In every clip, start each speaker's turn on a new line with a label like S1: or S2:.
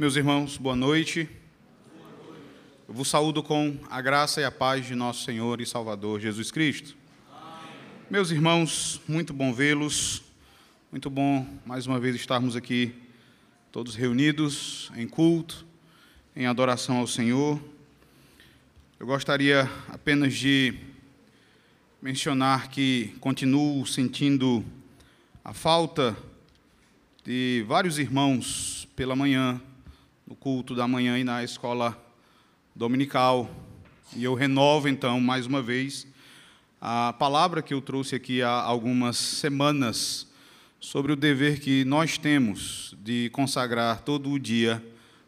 S1: Meus irmãos, boa noite. Eu vos saúdo com a graça e a paz de nosso Senhor e Salvador Jesus Cristo. Meus irmãos, muito bom vê-los. Muito bom mais uma vez estarmos aqui todos reunidos em culto, em adoração ao Senhor. Eu gostaria apenas de mencionar que continuo sentindo a falta de vários irmãos pela manhã, no culto da manhã e na escola dominical. E eu renovo então mais uma vez a palavra que eu trouxe aqui há algumas semanas sobre o dever que nós temos de consagrar todo o dia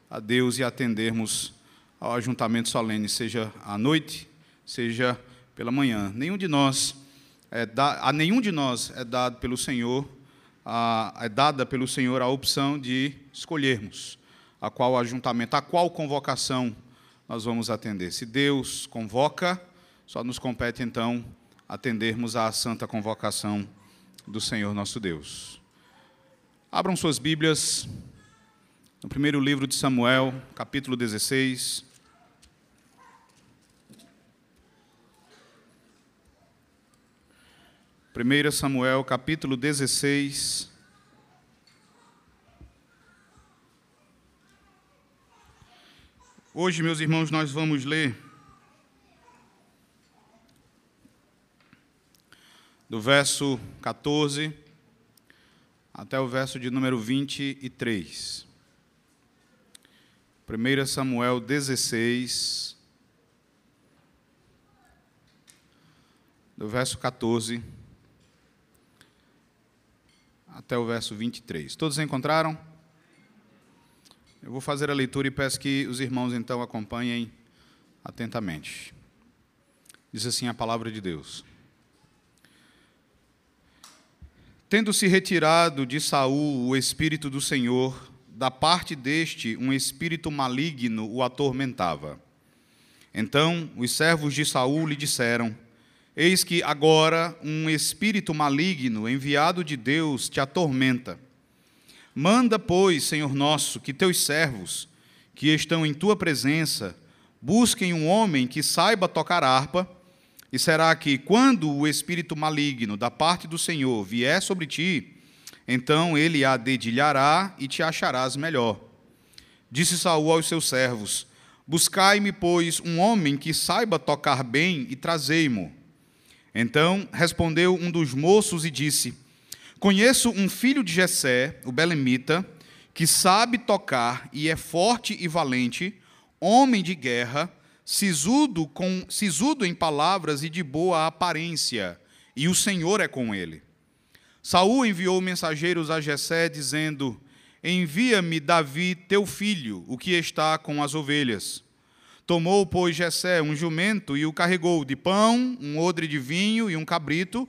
S1: a Deus e atendermos ao ajuntamento solene, seja à noite, seja pela manhã. Nenhum de nós é da, a nenhum de nós é dado pelo Senhor a, é dada pelo Senhor a opção de escolhermos a qual ajuntamento, a qual convocação nós vamos atender. Se Deus convoca, só nos compete então atendermos à santa convocação do Senhor nosso Deus. Abram suas Bíblias no primeiro livro de Samuel, capítulo 16. Primeira Samuel, capítulo 16. Hoje, meus irmãos, nós vamos ler do verso 14 até o verso de número 23. 1 Samuel 16, do verso 14 até o verso 23. Todos encontraram? Eu vou fazer a leitura e peço que os irmãos então acompanhem atentamente. Diz assim a palavra de Deus. Tendo-se retirado de Saul o espírito do Senhor, da parte deste um espírito maligno o atormentava. Então os servos de Saul lhe disseram: Eis que agora um espírito maligno enviado de Deus te atormenta. Manda, pois, Senhor nosso, que teus servos, que estão em tua presença, busquem um homem que saiba tocar harpa, e será que, quando o espírito maligno da parte do Senhor vier sobre ti, então ele a dedilhará e te acharás melhor. Disse Saul aos seus servos: Buscai-me, pois, um homem que saiba tocar bem e trazei-mo. Então respondeu um dos moços e disse: Conheço um filho de Jessé, o belemita, que sabe tocar e é forte e valente, homem de guerra, sisudo, com, sisudo em palavras e de boa aparência, e o Senhor é com ele. Saul enviou mensageiros a Jessé dizendo: Envia-me Davi, teu filho, o que está com as ovelhas. Tomou, pois, Jessé um jumento e o carregou de pão, um odre de vinho e um cabrito,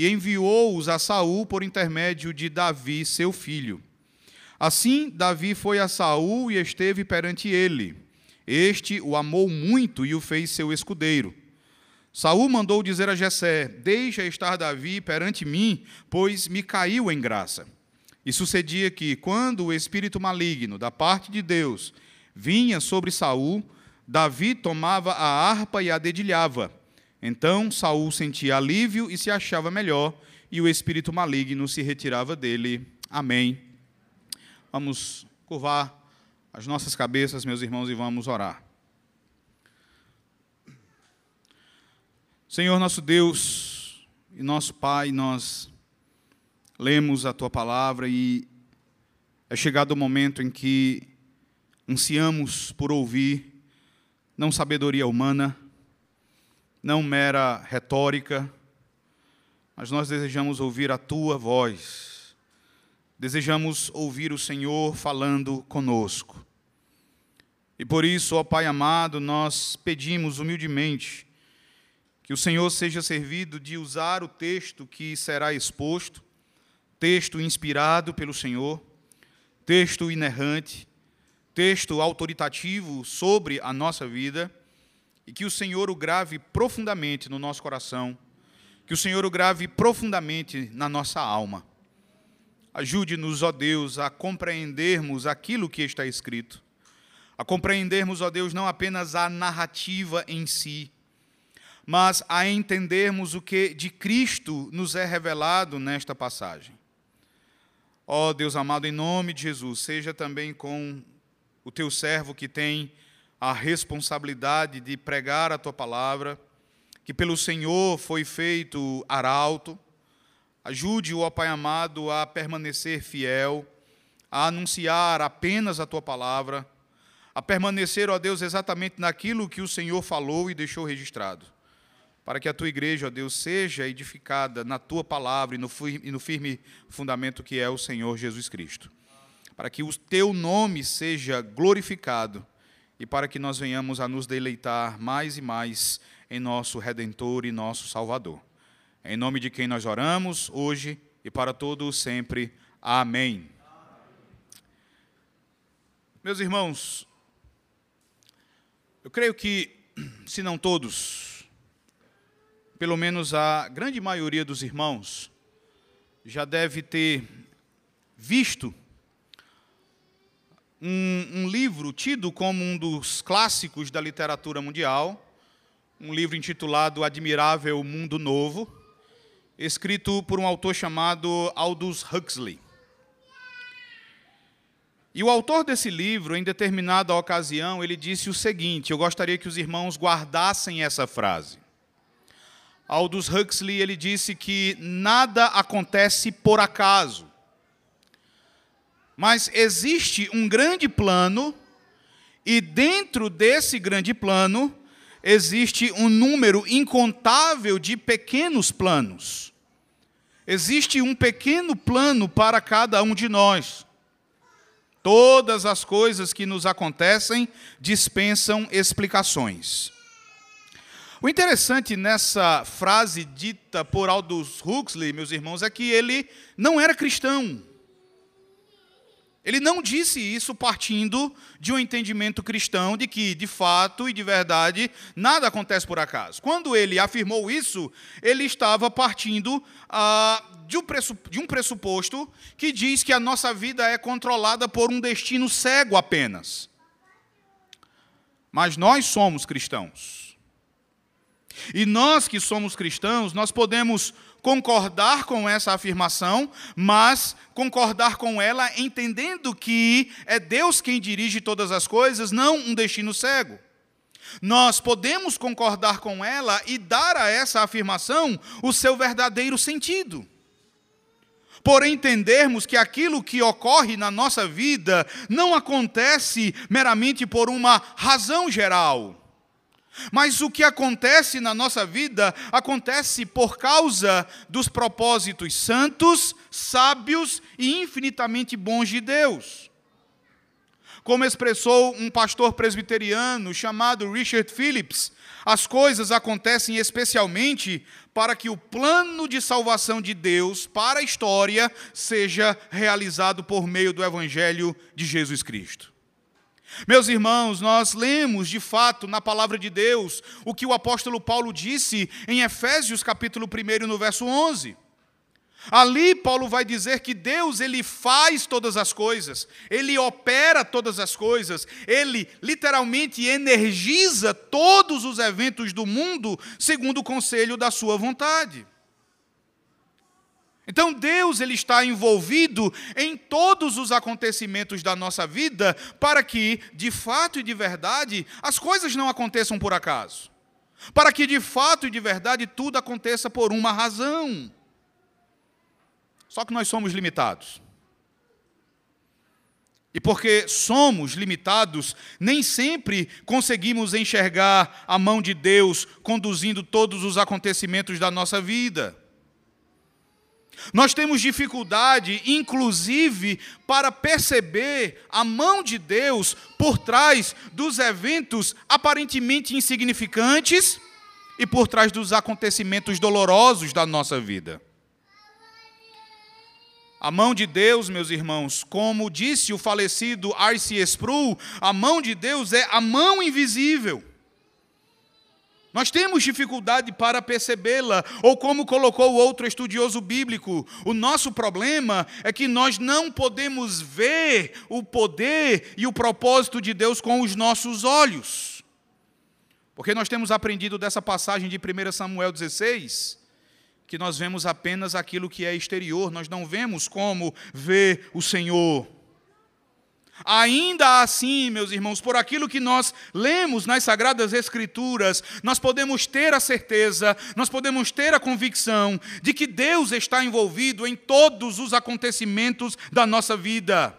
S1: e enviou-os a Saul por intermédio de Davi, seu filho. Assim, Davi foi a Saul e esteve perante ele. Este o amou muito e o fez seu escudeiro. Saul mandou dizer a Jessé: Deixa estar Davi perante mim, pois me caiu em graça. E sucedia que, quando o espírito maligno da parte de Deus vinha sobre Saul, Davi tomava a harpa e a dedilhava. Então Saul sentia alívio e se achava melhor, e o espírito maligno se retirava dele. Amém. Vamos curvar as nossas cabeças, meus irmãos, e vamos orar. Senhor nosso Deus e nosso Pai, nós lemos a tua palavra e é chegado o momento em que ansiamos por ouvir não sabedoria humana, não mera retórica, mas nós desejamos ouvir a tua voz, desejamos ouvir o Senhor falando conosco. E por isso, ó Pai amado, nós pedimos humildemente que o Senhor seja servido de usar o texto que será exposto, texto inspirado pelo Senhor, texto inerrante, texto autoritativo sobre a nossa vida e que o Senhor o grave profundamente no nosso coração, que o Senhor o grave profundamente na nossa alma. Ajude-nos, ó Deus, a compreendermos aquilo que está escrito, a compreendermos, ó Deus, não apenas a narrativa em si, mas a entendermos o que de Cristo nos é revelado nesta passagem. Ó Deus amado, em nome de Jesus, seja também com o teu servo que tem a responsabilidade de pregar a tua palavra, que pelo Senhor foi feito arauto. Ajude o ó Pai amado a permanecer fiel, a anunciar apenas a tua palavra, a permanecer, ó Deus, exatamente naquilo que o Senhor falou e deixou registrado. Para que a tua igreja, ó Deus, seja edificada na tua palavra e no firme fundamento que é o Senhor Jesus Cristo. Para que o teu nome seja glorificado e para que nós venhamos a nos deleitar mais e mais em nosso Redentor e nosso Salvador. Em nome de quem nós oramos hoje e para todos sempre. Amém. Meus irmãos, eu creio que, se não todos, pelo menos a grande maioria dos irmãos, já deve ter visto um, um livro tido como um dos clássicos da literatura mundial, um livro intitulado Admirável Mundo Novo, escrito por um autor chamado Aldous Huxley. E o autor desse livro, em determinada ocasião, ele disse o seguinte: eu gostaria que os irmãos guardassem essa frase. Aldous Huxley ele disse que nada acontece por acaso. Mas existe um grande plano, e dentro desse grande plano existe um número incontável de pequenos planos. Existe um pequeno plano para cada um de nós. Todas as coisas que nos acontecem dispensam explicações. O interessante nessa frase dita por Aldous Huxley, meus irmãos, é que ele não era cristão. Ele não disse isso partindo de um entendimento cristão de que, de fato e de verdade, nada acontece por acaso. Quando ele afirmou isso, ele estava partindo ah, de, um de um pressuposto que diz que a nossa vida é controlada por um destino cego apenas. Mas nós somos cristãos. E nós que somos cristãos, nós podemos concordar com essa afirmação, mas concordar com ela entendendo que é Deus quem dirige todas as coisas, não um destino cego. Nós podemos concordar com ela e dar a essa afirmação o seu verdadeiro sentido. Por entendermos que aquilo que ocorre na nossa vida não acontece meramente por uma razão geral mas o que acontece na nossa vida acontece por causa dos propósitos santos, sábios e infinitamente bons de Deus. Como expressou um pastor presbiteriano chamado Richard Phillips, as coisas acontecem especialmente para que o plano de salvação de Deus para a história seja realizado por meio do Evangelho de Jesus Cristo. Meus irmãos, nós lemos de fato na palavra de Deus o que o apóstolo Paulo disse em Efésios capítulo 1 no verso 11. Ali Paulo vai dizer que Deus ele faz todas as coisas, ele opera todas as coisas, ele literalmente energiza todos os eventos do mundo segundo o conselho da sua vontade. Então Deus ele está envolvido em todos os acontecimentos da nossa vida para que, de fato e de verdade, as coisas não aconteçam por acaso. Para que de fato e de verdade tudo aconteça por uma razão. Só que nós somos limitados. E porque somos limitados, nem sempre conseguimos enxergar a mão de Deus conduzindo todos os acontecimentos da nossa vida. Nós temos dificuldade, inclusive, para perceber a mão de Deus por trás dos eventos aparentemente insignificantes e por trás dos acontecimentos dolorosos da nossa vida. A mão de Deus, meus irmãos, como disse o falecido R.C. Sproul, a mão de Deus é a mão invisível. Nós temos dificuldade para percebê-la, ou como colocou outro estudioso bíblico, o nosso problema é que nós não podemos ver o poder e o propósito de Deus com os nossos olhos. Porque nós temos aprendido dessa passagem de 1 Samuel 16, que nós vemos apenas aquilo que é exterior, nós não vemos como ver o Senhor. Ainda assim, meus irmãos, por aquilo que nós lemos nas Sagradas Escrituras, nós podemos ter a certeza, nós podemos ter a convicção de que Deus está envolvido em todos os acontecimentos da nossa vida.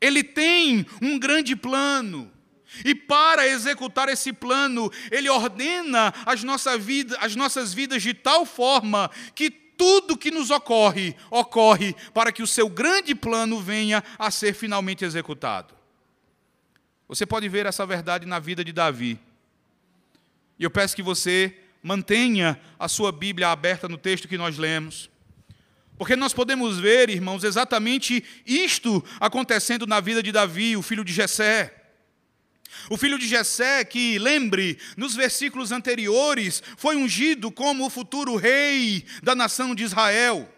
S1: Ele tem um grande plano. E para executar esse plano, Ele ordena as, as nossas vidas de tal forma que tudo que nos ocorre, ocorre para que o seu grande plano venha a ser finalmente executado. Você pode ver essa verdade na vida de Davi. E eu peço que você mantenha a sua Bíblia aberta no texto que nós lemos. Porque nós podemos ver, irmãos, exatamente isto acontecendo na vida de Davi, o filho de Jessé. O filho de Jessé, que, lembre, nos versículos anteriores, foi ungido como o futuro rei da nação de Israel.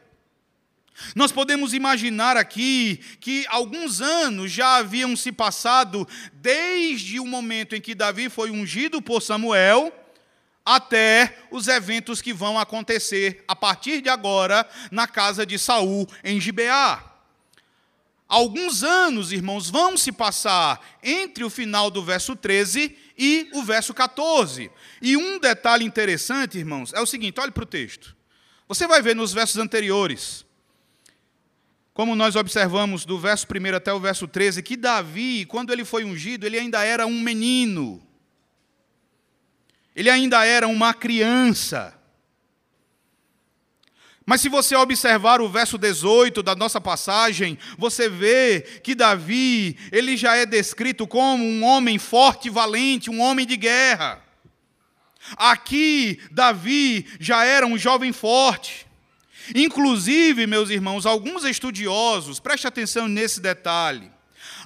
S1: Nós podemos imaginar aqui que alguns anos já haviam se passado desde o momento em que Davi foi ungido por Samuel até os eventos que vão acontecer a partir de agora na casa de Saul em Gibeá. Alguns anos, irmãos, vão se passar entre o final do verso 13 e o verso 14. E um detalhe interessante, irmãos, é o seguinte: olhe para o texto. Você vai ver nos versos anteriores, como nós observamos do verso 1 até o verso 13, que Davi, quando ele foi ungido, ele ainda era um menino. Ele ainda era uma criança. Mas se você observar o verso 18 da nossa passagem, você vê que Davi, ele já é descrito como um homem forte e valente, um homem de guerra. Aqui, Davi já era um jovem forte. Inclusive, meus irmãos, alguns estudiosos, preste atenção nesse detalhe.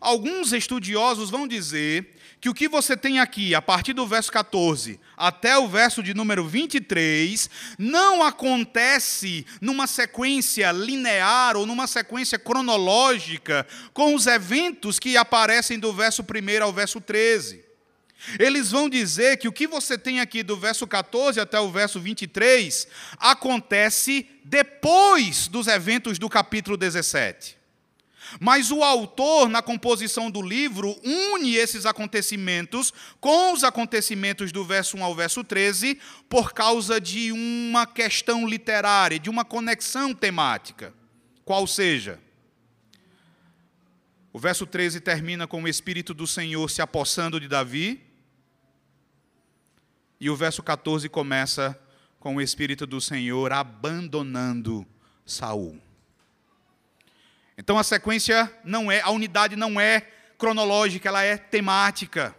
S1: Alguns estudiosos vão dizer que o que você tem aqui, a partir do verso 14 até o verso de número 23, não acontece numa sequência linear ou numa sequência cronológica com os eventos que aparecem do verso 1 ao verso 13. Eles vão dizer que o que você tem aqui do verso 14 até o verso 23 acontece depois dos eventos do capítulo 17. Mas o autor, na composição do livro, une esses acontecimentos com os acontecimentos do verso 1 ao verso 13, por causa de uma questão literária, de uma conexão temática. Qual seja? O verso 13 termina com o Espírito do Senhor se apossando de Davi. E o verso 14 começa com o Espírito do Senhor abandonando Saul. Então a sequência não é, a unidade não é cronológica, ela é temática.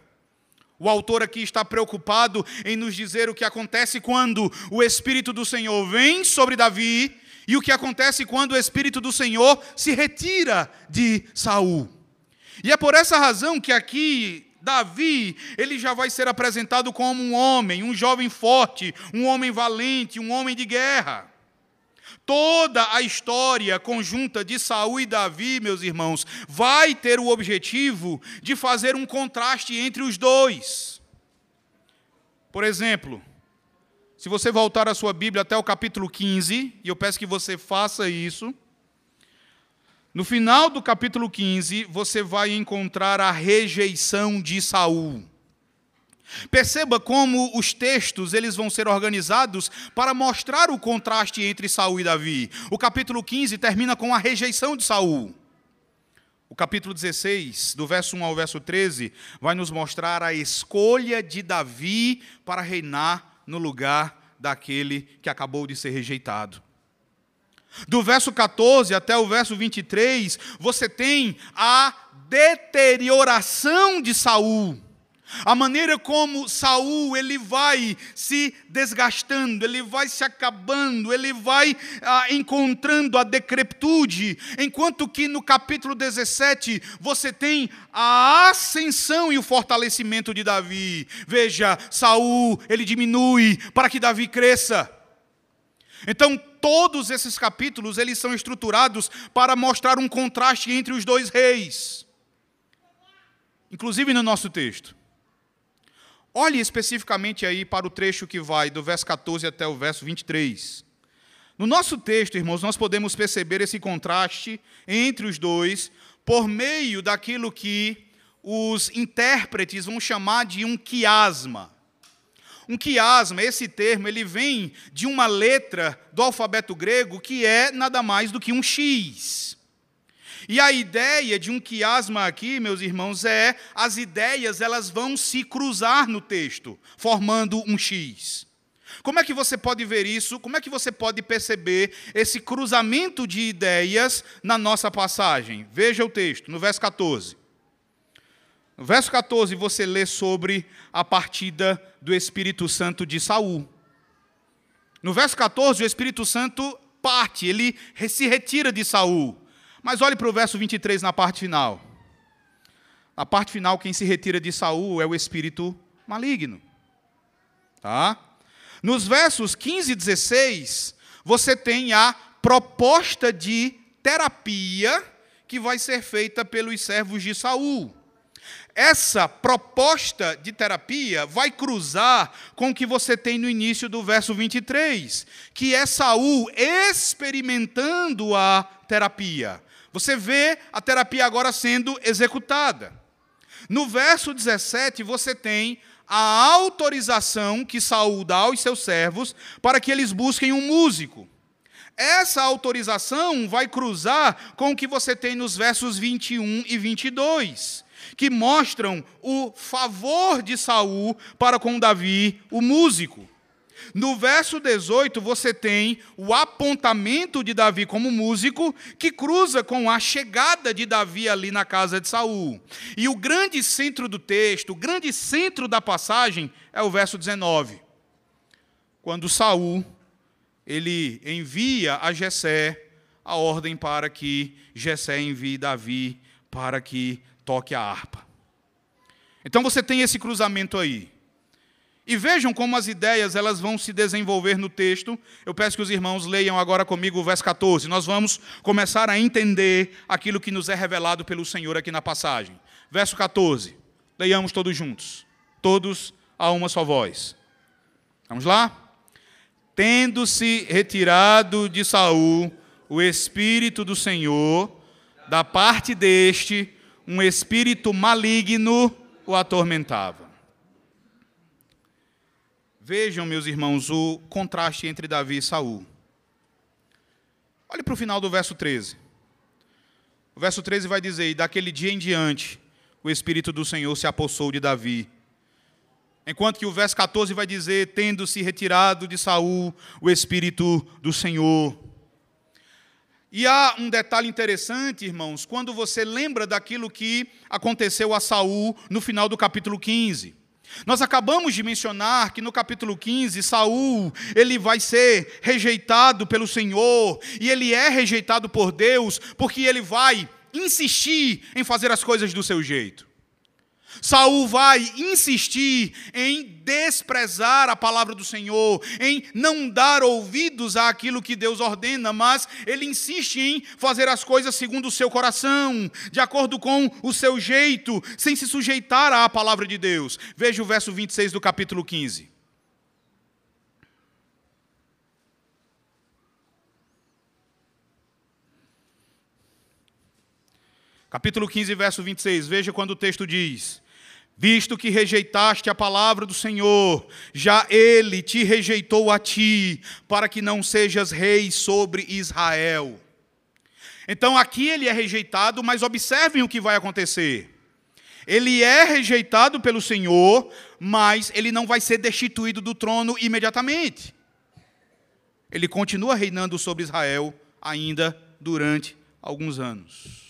S1: O autor aqui está preocupado em nos dizer o que acontece quando o Espírito do Senhor vem sobre Davi e o que acontece quando o Espírito do Senhor se retira de Saul. E é por essa razão que aqui Davi, ele já vai ser apresentado como um homem, um jovem forte, um homem valente, um homem de guerra. Toda a história conjunta de Saul e Davi, meus irmãos, vai ter o objetivo de fazer um contraste entre os dois. Por exemplo, se você voltar a sua Bíblia até o capítulo 15, e eu peço que você faça isso, no final do capítulo 15, você vai encontrar a rejeição de Saul. Perceba como os textos eles vão ser organizados para mostrar o contraste entre Saul e Davi. O capítulo 15 termina com a rejeição de Saul. O capítulo 16, do verso 1 ao verso 13, vai nos mostrar a escolha de Davi para reinar no lugar daquele que acabou de ser rejeitado. Do verso 14 até o verso 23, você tem a deterioração de Saul A maneira como Saul ele vai se desgastando, ele vai se acabando, ele vai ah, encontrando a decrepitude, enquanto que no capítulo 17 você tem a ascensão e o fortalecimento de Davi. Veja, Saul ele diminui para que Davi cresça. Então todos esses capítulos eles são estruturados para mostrar um contraste entre os dois reis. Inclusive no nosso texto. Olhe especificamente aí para o trecho que vai do verso 14 até o verso 23. No nosso texto, irmãos, nós podemos perceber esse contraste entre os dois por meio daquilo que os intérpretes vão chamar de um quiasma. Um quiasma, esse termo, ele vem de uma letra do alfabeto grego que é nada mais do que um X. E a ideia de um quiasma aqui, meus irmãos, é as ideias elas vão se cruzar no texto, formando um X. Como é que você pode ver isso? Como é que você pode perceber esse cruzamento de ideias na nossa passagem? Veja o texto, no verso 14. No verso 14 você lê sobre a partida do Espírito Santo de Saul. No verso 14 o Espírito Santo parte, ele se retira de Saul. Mas olhe para o verso 23 na parte final. Na parte final, quem se retira de Saul é o espírito maligno. Tá? Nos versos 15 e 16, você tem a proposta de terapia que vai ser feita pelos servos de Saul. Essa proposta de terapia vai cruzar com o que você tem no início do verso 23, que é Saul experimentando a terapia. Você vê a terapia agora sendo executada. No verso 17, você tem a autorização que Saul dá aos seus servos para que eles busquem um músico. Essa autorização vai cruzar com o que você tem nos versos 21 e 22, que mostram o favor de Saul para com Davi, o músico. No verso 18, você tem o apontamento de Davi como músico, que cruza com a chegada de Davi ali na casa de Saul. E o grande centro do texto, o grande centro da passagem é o verso 19. Quando Saul ele envia a Jessé a ordem para que Jessé envie Davi para que toque a harpa. Então você tem esse cruzamento aí. E vejam como as ideias elas vão se desenvolver no texto. Eu peço que os irmãos leiam agora comigo o verso 14. Nós vamos começar a entender aquilo que nos é revelado pelo Senhor aqui na passagem. Verso 14. Leiamos todos juntos. Todos a uma só voz. Vamos lá? Tendo-se retirado de Saul o espírito do Senhor, da parte deste, um espírito maligno o atormentava. Vejam, meus irmãos, o contraste entre Davi e Saul. Olhe para o final do verso 13. O verso 13 vai dizer: E daquele dia em diante, o Espírito do Senhor se apossou de Davi. Enquanto que o verso 14 vai dizer: Tendo-se retirado de Saul o Espírito do Senhor. E há um detalhe interessante, irmãos, quando você lembra daquilo que aconteceu a Saul no final do capítulo 15. Nós acabamos de mencionar que no capítulo 15, Saul, ele vai ser rejeitado pelo Senhor, e ele é rejeitado por Deus, porque ele vai insistir em fazer as coisas do seu jeito. Saul vai insistir em desprezar a palavra do Senhor, em não dar ouvidos àquilo que Deus ordena, mas ele insiste em fazer as coisas segundo o seu coração, de acordo com o seu jeito, sem se sujeitar à palavra de Deus. Veja o verso 26 do capítulo 15. Capítulo 15, verso 26. Veja quando o texto diz: Visto que rejeitaste a palavra do Senhor, já ele te rejeitou a ti, para que não sejas rei sobre Israel. Então aqui ele é rejeitado, mas observem o que vai acontecer. Ele é rejeitado pelo Senhor, mas ele não vai ser destituído do trono imediatamente. Ele continua reinando sobre Israel ainda durante alguns anos.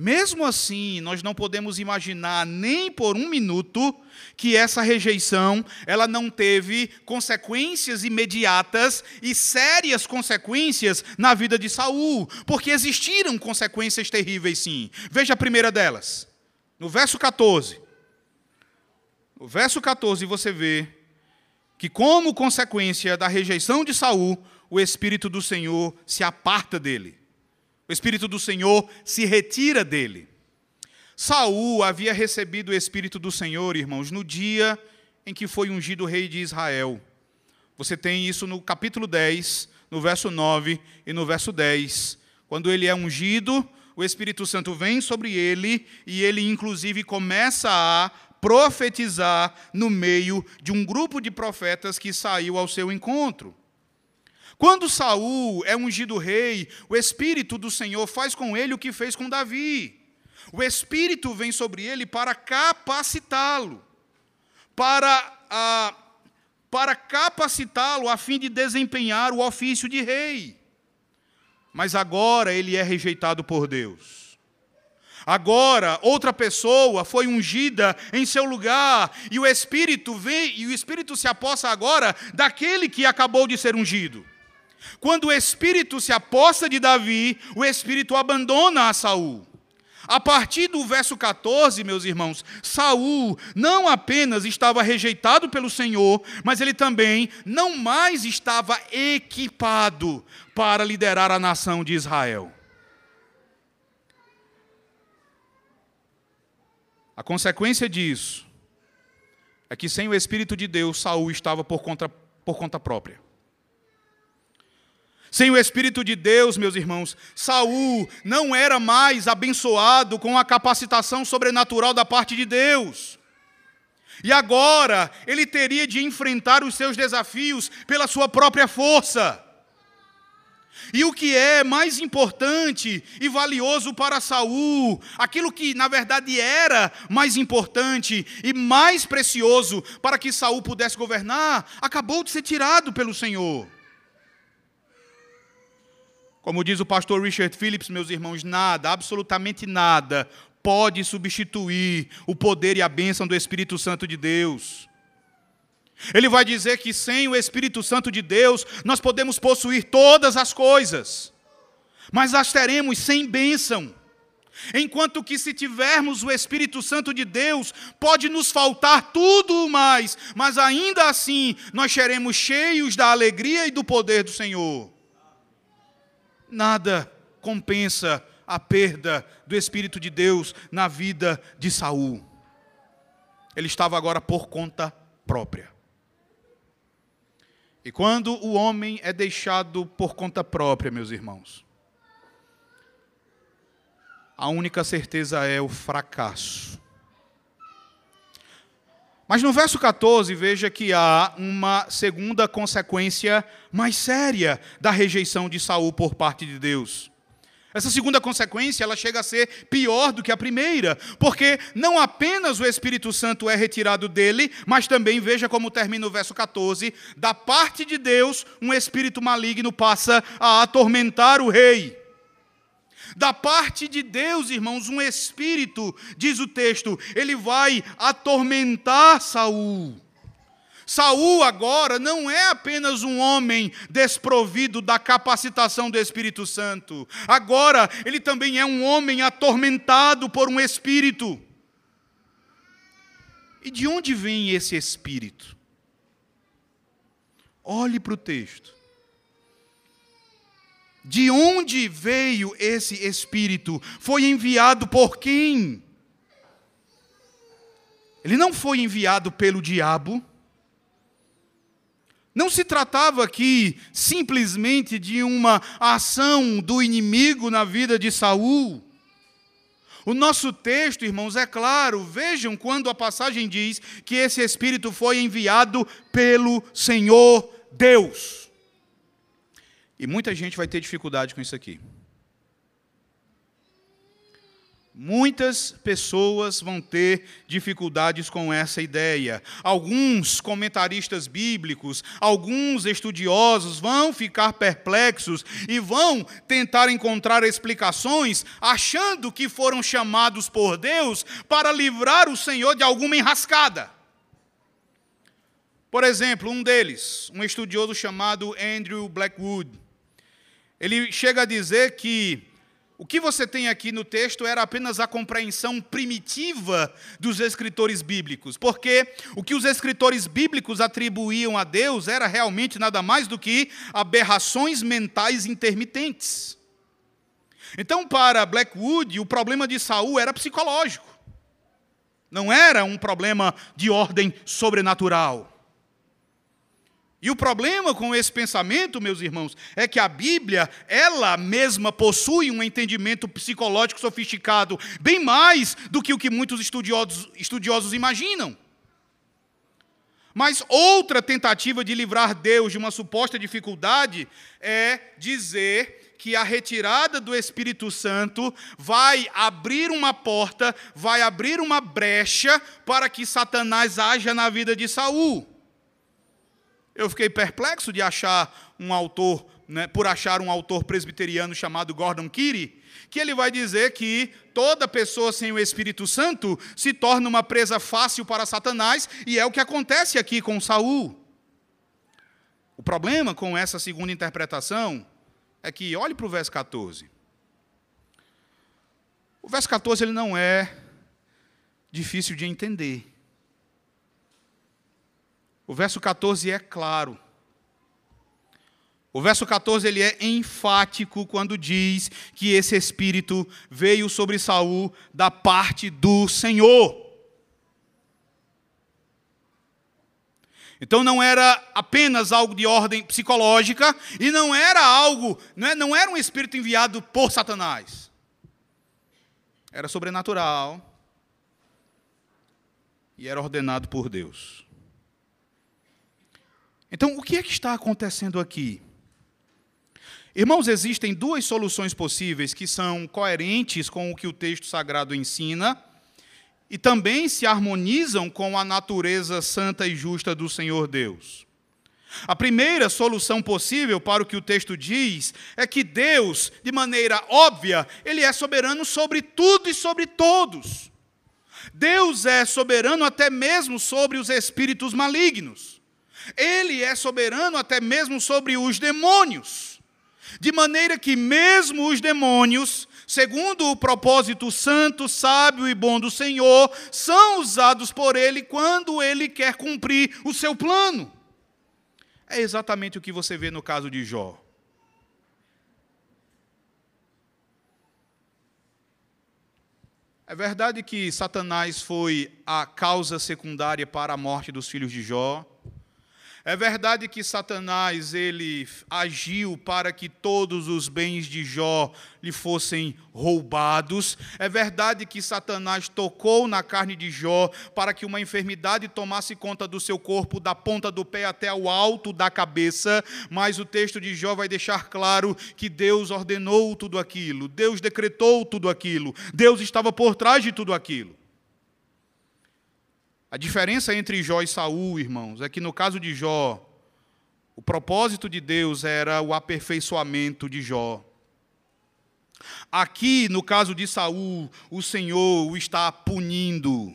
S1: Mesmo assim, nós não podemos imaginar nem por um minuto que essa rejeição ela não teve consequências imediatas e sérias consequências na vida de Saul, porque existiram consequências terríveis sim. Veja a primeira delas. No verso 14. No verso 14 você vê que como consequência da rejeição de Saul, o espírito do Senhor se aparta dele. O Espírito do Senhor se retira dele. Saul havia recebido o Espírito do Senhor, irmãos, no dia em que foi ungido rei de Israel. Você tem isso no capítulo 10, no verso 9 e no verso 10. Quando ele é ungido, o Espírito Santo vem sobre ele e ele, inclusive, começa a profetizar no meio de um grupo de profetas que saiu ao seu encontro. Quando Saul é ungido rei, o Espírito do Senhor faz com ele o que fez com Davi. O Espírito vem sobre ele para capacitá-lo, para, ah, para capacitá-lo a fim de desempenhar o ofício de rei. Mas agora ele é rejeitado por Deus. Agora, outra pessoa foi ungida em seu lugar, e o Espírito vem, e o Espírito se apossa agora daquele que acabou de ser ungido. Quando o espírito se aposta de Davi, o espírito abandona a Saul. A partir do verso 14, meus irmãos, Saul não apenas estava rejeitado pelo Senhor, mas ele também não mais estava equipado para liderar a nação de Israel. A consequência disso é que sem o Espírito de Deus, Saul estava por conta, por conta própria. Sem o Espírito de Deus, meus irmãos, Saul não era mais abençoado com a capacitação sobrenatural da parte de Deus. E agora ele teria de enfrentar os seus desafios pela sua própria força. E o que é mais importante e valioso para Saul, aquilo que na verdade era mais importante e mais precioso para que Saul pudesse governar, acabou de ser tirado pelo Senhor. Como diz o pastor Richard Phillips, meus irmãos, nada, absolutamente nada, pode substituir o poder e a bênção do Espírito Santo de Deus. Ele vai dizer que sem o Espírito Santo de Deus, nós podemos possuir todas as coisas, mas as teremos sem bênção. Enquanto que, se tivermos o Espírito Santo de Deus, pode nos faltar tudo mais, mas ainda assim nós seremos cheios da alegria e do poder do Senhor nada compensa a perda do Espírito de Deus na vida de Saul. Ele estava agora por conta própria. E quando o homem é deixado por conta própria, meus irmãos, a única certeza é o fracasso. Mas no verso 14, veja que há uma segunda consequência mais séria da rejeição de Saul por parte de Deus. Essa segunda consequência, ela chega a ser pior do que a primeira, porque não apenas o Espírito Santo é retirado dele, mas também veja como termina o verso 14, da parte de Deus, um espírito maligno passa a atormentar o rei. Da parte de Deus, irmãos, um espírito, diz o texto, ele vai atormentar Saul. Saul agora não é apenas um homem desprovido da capacitação do Espírito Santo. Agora ele também é um homem atormentado por um espírito. E de onde vem esse espírito? Olhe para o texto. De onde veio esse espírito? Foi enviado por quem? Ele não foi enviado pelo diabo. Não se tratava aqui simplesmente de uma ação do inimigo na vida de Saul. O nosso texto, irmãos, é claro. Vejam quando a passagem diz que esse espírito foi enviado pelo Senhor Deus. E muita gente vai ter dificuldade com isso aqui. Muitas pessoas vão ter dificuldades com essa ideia. Alguns comentaristas bíblicos, alguns estudiosos vão ficar perplexos e vão tentar encontrar explicações, achando que foram chamados por Deus para livrar o Senhor de alguma enrascada. Por exemplo, um deles, um estudioso chamado Andrew Blackwood, ele chega a dizer que o que você tem aqui no texto era apenas a compreensão primitiva dos escritores bíblicos, porque o que os escritores bíblicos atribuíam a Deus era realmente nada mais do que aberrações mentais intermitentes. Então, para Blackwood, o problema de Saul era psicológico. Não era um problema de ordem sobrenatural. E o problema com esse pensamento, meus irmãos, é que a Bíblia, ela mesma possui um entendimento psicológico sofisticado, bem mais do que o que muitos estudiosos, estudiosos imaginam. Mas outra tentativa de livrar Deus de uma suposta dificuldade é dizer que a retirada do Espírito Santo vai abrir uma porta, vai abrir uma brecha para que Satanás haja na vida de Saul. Eu fiquei perplexo de achar um autor, né, por achar um autor presbiteriano chamado Gordon Keary, que ele vai dizer que toda pessoa sem o Espírito Santo se torna uma presa fácil para Satanás, e é o que acontece aqui com Saul. O problema com essa segunda interpretação é que, olhe para o verso 14. O verso 14 ele não é difícil de entender. O verso 14 é claro. O verso 14 ele é enfático quando diz que esse espírito veio sobre Saul da parte do Senhor. Então não era apenas algo de ordem psicológica e não era algo, não, é, não era um espírito enviado por Satanás. Era sobrenatural e era ordenado por Deus. Então, o que é que está acontecendo aqui? Irmãos, existem duas soluções possíveis que são coerentes com o que o texto sagrado ensina e também se harmonizam com a natureza santa e justa do Senhor Deus. A primeira solução possível para o que o texto diz é que Deus, de maneira óbvia, ele é soberano sobre tudo e sobre todos. Deus é soberano até mesmo sobre os espíritos malignos. Ele é soberano até mesmo sobre os demônios. De maneira que, mesmo os demônios, segundo o propósito santo, sábio e bom do Senhor, são usados por Ele quando Ele quer cumprir o seu plano. É exatamente o que você vê no caso de Jó. É verdade que Satanás foi a causa secundária para a morte dos filhos de Jó. É verdade que Satanás ele agiu para que todos os bens de Jó lhe fossem roubados. É verdade que Satanás tocou na carne de Jó para que uma enfermidade tomasse conta do seu corpo, da ponta do pé até o alto da cabeça. Mas o texto de Jó vai deixar claro que Deus ordenou tudo aquilo, Deus decretou tudo aquilo, Deus estava por trás de tudo aquilo. A diferença entre Jó e Saul, irmãos, é que no caso de Jó, o propósito de Deus era o aperfeiçoamento de Jó. Aqui, no caso de Saul, o Senhor o está punindo.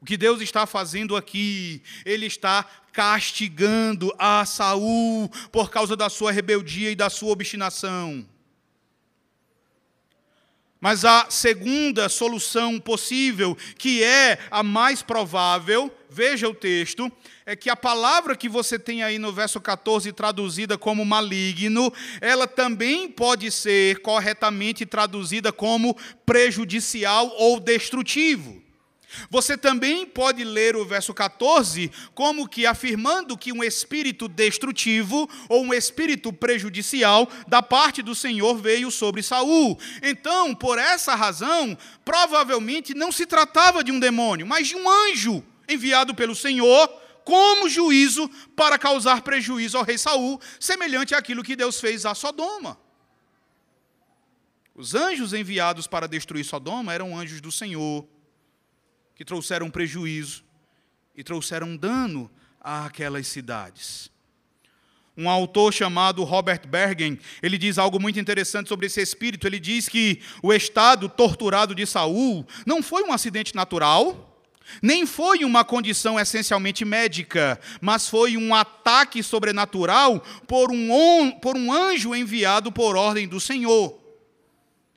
S1: O que Deus está fazendo aqui, ele está castigando a Saul por causa da sua rebeldia e da sua obstinação. Mas a segunda solução possível, que é a mais provável, veja o texto, é que a palavra que você tem aí no verso 14 traduzida como maligno, ela também pode ser corretamente traduzida como prejudicial ou destrutivo. Você também pode ler o verso 14 como que afirmando que um espírito destrutivo ou um espírito prejudicial da parte do Senhor veio sobre Saul. Então, por essa razão, provavelmente não se tratava de um demônio, mas de um anjo enviado pelo Senhor como juízo para causar prejuízo ao rei Saul, semelhante àquilo que Deus fez a Sodoma. Os anjos enviados para destruir Sodoma eram anjos do Senhor, que trouxeram prejuízo e trouxeram dano àquelas cidades. Um autor chamado Robert Bergen, ele diz algo muito interessante sobre esse espírito. Ele diz que o estado torturado de Saul não foi um acidente natural, nem foi uma condição essencialmente médica, mas foi um ataque sobrenatural por um, por um anjo enviado por ordem do Senhor.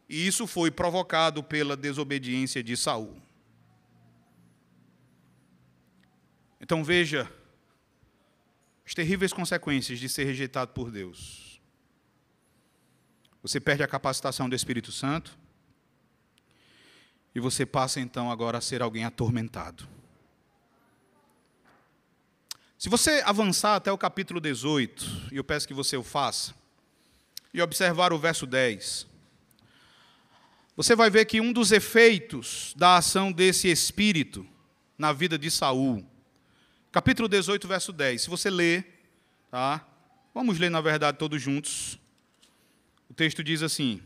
S1: E isso foi provocado pela desobediência de Saul. Então veja as terríveis consequências de ser rejeitado por Deus. Você perde a capacitação do Espírito Santo, e você passa então agora a ser alguém atormentado. Se você avançar até o capítulo 18, e eu peço que você o faça, e observar o verso 10, você vai ver que um dos efeitos da ação desse espírito na vida de Saul, capítulo 18, verso 10, se você ler, tá? Vamos ler na verdade todos juntos. O texto diz assim: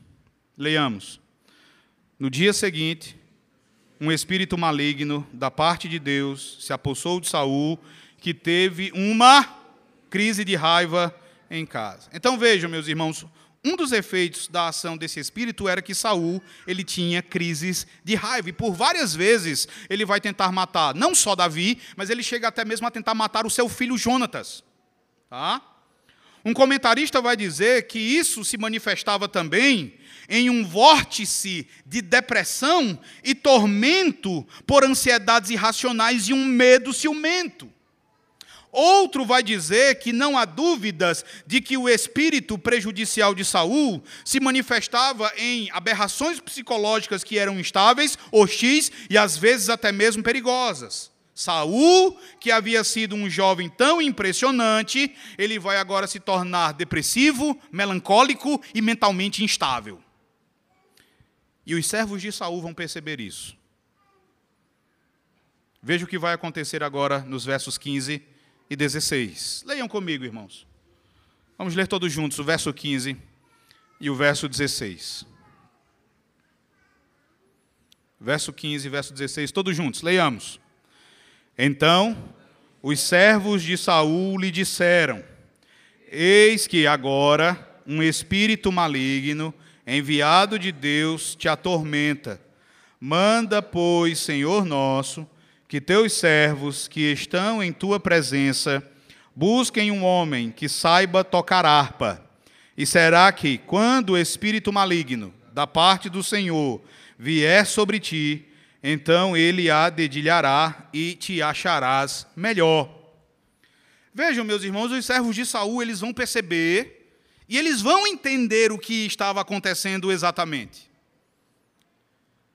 S1: Leiamos. No dia seguinte, um espírito maligno da parte de Deus se apossou de Saul, que teve uma crise de raiva em casa. Então vejam, meus irmãos, um dos efeitos da ação desse espírito era que Saul, ele tinha crises de raiva e por várias vezes ele vai tentar matar não só Davi, mas ele chega até mesmo a tentar matar o seu filho Jonatas. Tá? Um comentarista vai dizer que isso se manifestava também em um vórtice de depressão e tormento por ansiedades irracionais e um medo ciumento. Outro vai dizer que não há dúvidas de que o espírito prejudicial de Saul se manifestava em aberrações psicológicas que eram instáveis, hostis e às vezes até mesmo perigosas. Saul, que havia sido um jovem tão impressionante, ele vai agora se tornar depressivo, melancólico e mentalmente instável. E os servos de Saul vão perceber isso. Veja o que vai acontecer agora nos versos 15 e 16. Leiam comigo, irmãos. Vamos ler todos juntos o verso 15 e o verso 16. Verso 15 e verso 16, todos juntos, leiamos. Então os servos de Saul lhe disseram: Eis que agora um espírito maligno, enviado de Deus, te atormenta. Manda, pois, Senhor nosso, que teus servos que estão em tua presença busquem um homem que saiba tocar harpa. E será que, quando o espírito maligno da parte do Senhor vier sobre ti, então ele a dedilhará e te acharás melhor. Vejam, meus irmãos, os servos de Saul, eles vão perceber e eles vão entender o que estava acontecendo exatamente.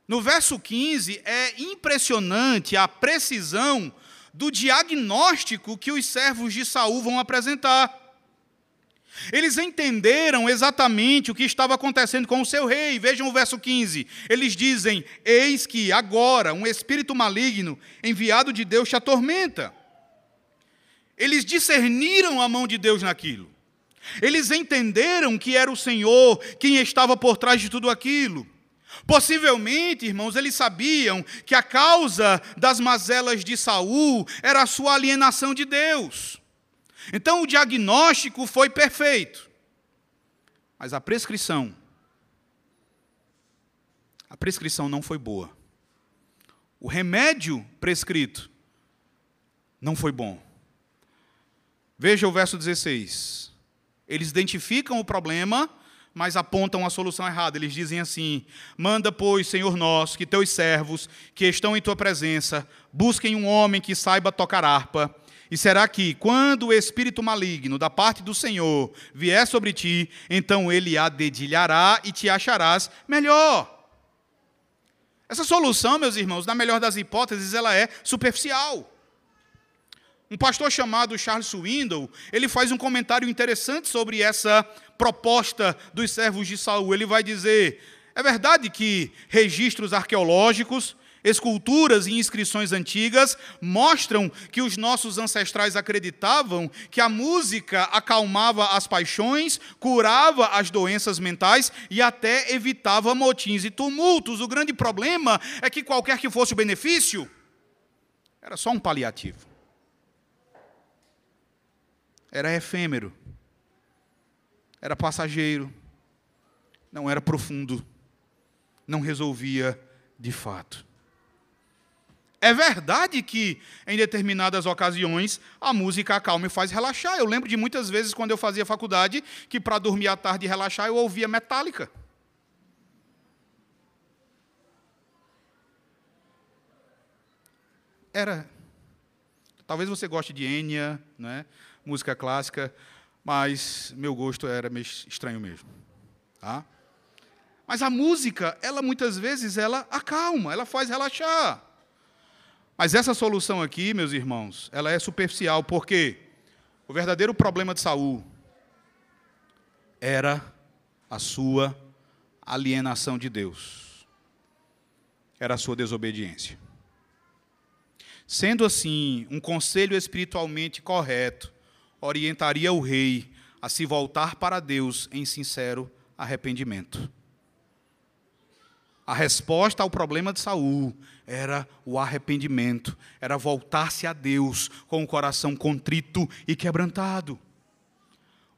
S1: No verso 15 é impressionante a precisão do diagnóstico que os servos de Saul vão apresentar. Eles entenderam exatamente o que estava acontecendo com o seu rei. Vejam o verso 15. Eles dizem: Eis que agora um espírito maligno enviado de Deus te atormenta. Eles discerniram a mão de Deus naquilo. Eles entenderam que era o Senhor quem estava por trás de tudo aquilo. Possivelmente, irmãos, eles sabiam que a causa das mazelas de Saul era a sua alienação de Deus. Então o diagnóstico foi perfeito. Mas a prescrição, a prescrição não foi boa. O remédio prescrito não foi bom. Veja o verso 16. Eles identificam o problema, mas apontam a solução errada. Eles dizem assim: Manda, pois, Senhor nosso, que teus servos que estão em tua presença busquem um homem que saiba tocar harpa e será que, quando o espírito maligno da parte do Senhor vier sobre ti, então ele a dedilhará e te acharás melhor. Essa solução, meus irmãos, na melhor das hipóteses, ela é superficial. Um pastor chamado Charles Swindoll, ele faz um comentário interessante sobre essa proposta dos servos de Saul. Ele vai dizer: é verdade que registros arqueológicos Esculturas e inscrições antigas mostram que os nossos ancestrais acreditavam que a música acalmava as paixões, curava as doenças mentais e até evitava motins e tumultos. O grande problema é que qualquer que fosse o benefício, era só um paliativo. Era efêmero. Era passageiro. Não era profundo. Não resolvia de fato. É verdade que, em determinadas ocasiões, a música acalma e faz relaxar. Eu lembro de muitas vezes, quando eu fazia faculdade, que para dormir à tarde e relaxar, eu ouvia metálica. Era. Talvez você goste de Enya, né? Música clássica, mas meu gosto era meio estranho mesmo. Tá? Mas a música, ela muitas vezes, ela acalma, ela faz relaxar. Mas essa solução aqui, meus irmãos, ela é superficial, porque o verdadeiro problema de Saul era a sua alienação de Deus. Era a sua desobediência. Sendo assim, um conselho espiritualmente correto orientaria o rei a se voltar para Deus em sincero arrependimento. A resposta ao problema de Saul era o arrependimento, era voltar-se a Deus com o coração contrito e quebrantado.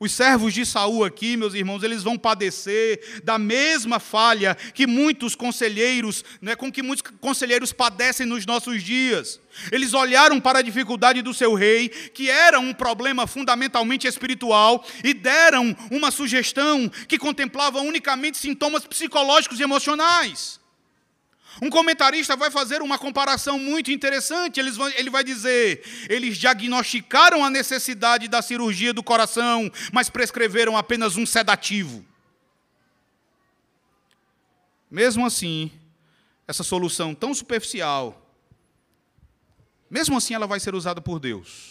S1: Os servos de Saul aqui, meus irmãos, eles vão padecer da mesma falha que muitos conselheiros, né, com que muitos conselheiros padecem nos nossos dias. Eles olharam para a dificuldade do seu rei, que era um problema fundamentalmente espiritual, e deram uma sugestão que contemplava unicamente sintomas psicológicos e emocionais. Um comentarista vai fazer uma comparação muito interessante. ele vai dizer: eles diagnosticaram a necessidade da cirurgia do coração, mas prescreveram apenas um sedativo. Mesmo assim, essa solução tão superficial, mesmo assim ela vai ser usada por Deus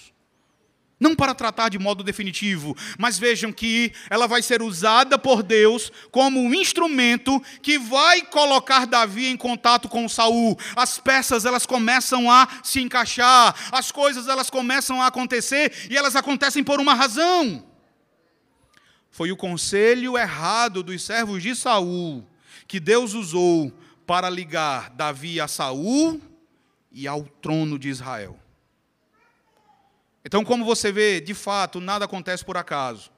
S1: não para tratar de modo definitivo, mas vejam que ela vai ser usada por Deus como um instrumento que vai colocar Davi em contato com Saul. As peças elas começam a se encaixar, as coisas elas começam a acontecer e elas acontecem por uma razão. Foi o conselho errado dos servos de Saul que Deus usou para ligar Davi a Saul e ao trono de Israel. Então, como você vê, de fato, nada acontece por acaso.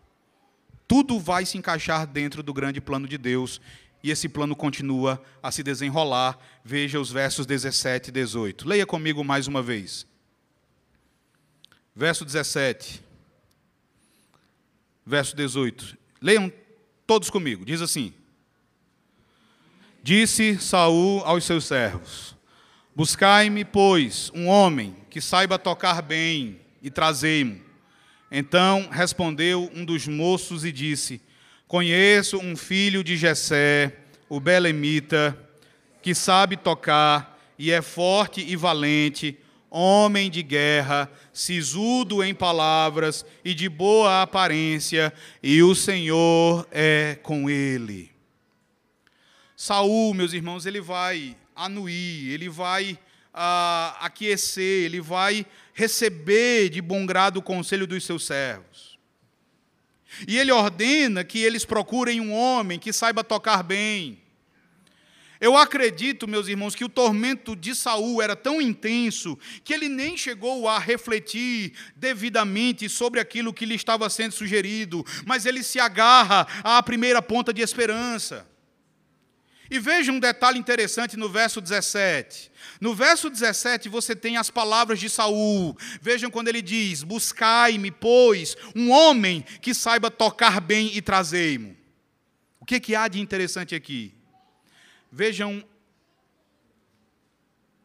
S1: Tudo vai se encaixar dentro do grande plano de Deus e esse plano continua a se desenrolar. Veja os versos 17 e 18. Leia comigo mais uma vez. Verso 17. Verso 18. Leiam todos comigo. Diz assim: Disse Saul aos seus servos: Buscai-me, pois, um homem que saiba tocar bem e trazei-mo. Então respondeu um dos moços e disse: Conheço um filho de Jessé, o belemita, que sabe tocar e é forte e valente, homem de guerra, sisudo em palavras e de boa aparência, e o Senhor é com ele. Saul, meus irmãos, ele vai anuir, ele vai uh, aquecer, ele vai receber de bom grado o conselho dos seus servos. E ele ordena que eles procurem um homem que saiba tocar bem. Eu acredito, meus irmãos, que o tormento de Saul era tão intenso que ele nem chegou a refletir devidamente sobre aquilo que lhe estava sendo sugerido, mas ele se agarra à primeira ponta de esperança. E veja um detalhe interessante no verso 17. No verso 17 você tem as palavras de Saul. Vejam quando ele diz: Buscai-me, pois, um homem que saiba tocar bem e trazei-mo. O que, que há de interessante aqui? Vejam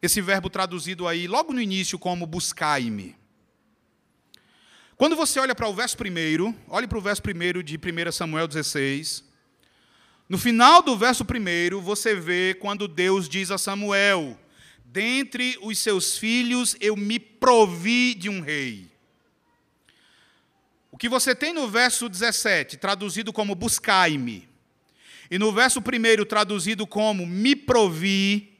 S1: esse verbo traduzido aí, logo no início, como buscai-me. Quando você olha para o verso primeiro, olhe para o verso primeiro de 1 Samuel 16. No final do verso primeiro, você vê quando Deus diz a Samuel: Dentre os seus filhos eu me provi de um rei. O que você tem no verso 17, traduzido como buscai-me, e no verso primeiro, traduzido como me provi,